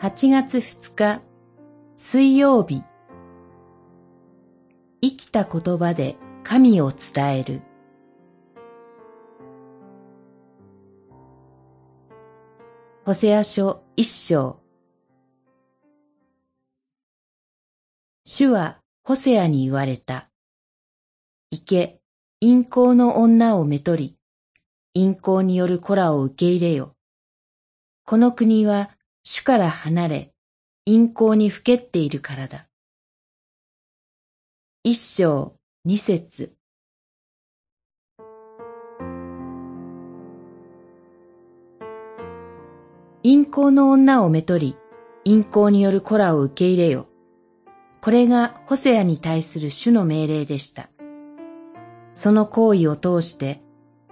8月2日水曜日生きた言葉で神を伝えるホセア書一章主はホセアに言われた。行け、陰行の女をめとり、陰行による子らを受け入れよ。この国は主から離れ、陰行にふけっているからだ。一章二節陰行の女をめとり、陰行による子らを受け入れよ。これがホセアに対する主の命令でした。その行為を通して、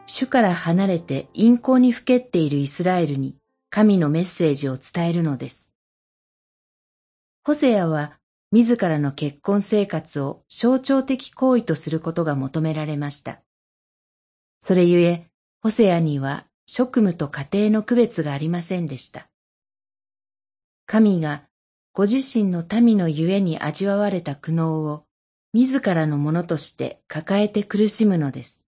主から離れて陰行にふけっているイスラエルに神のメッセージを伝えるのです。ホセアは自らの結婚生活を象徴的行為とすることが求められました。それゆえ、ホセアには職務と家庭の区別がありませんでした。神がご自身の民のゆえに味わわれた苦悩を自らのものとして抱えて苦しむのです。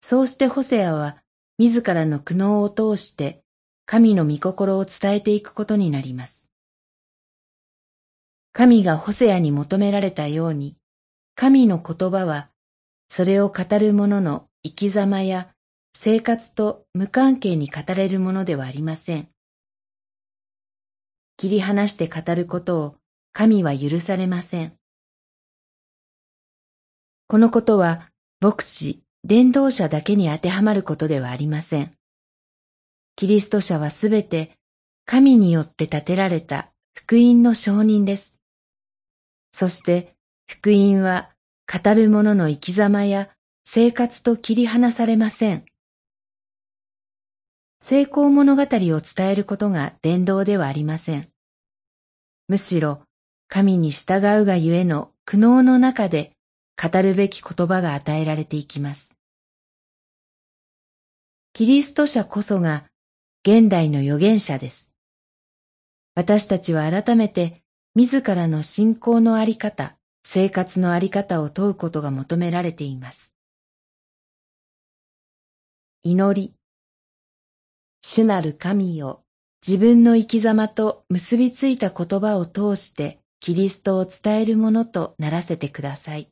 そうしてホセアは自らの苦悩を通して神の御心を伝えていくことになります。神がホセアに求められたように、神の言葉は、それを語る者の生き様や生活と無関係に語れるものではありません。切り離して語ることを神は許されません。このことは牧師、伝道者だけに当てはまることではありません。キリスト者はすべて神によって建てられた福音の証人です。そして福音は語る者の生き様や生活と切り離されません。成功物語を伝えることが伝道ではありません。むしろ神に従うがゆえの苦悩の中で語るべき言葉が与えられていきます。キリスト者こそが現代の預言者です。私たちは改めて自らの信仰のあり方、生活のあり方を問うことが求められています。祈り。主なる神よ、自分の生き様と結びついた言葉を通してキリストを伝えるものとならせてください。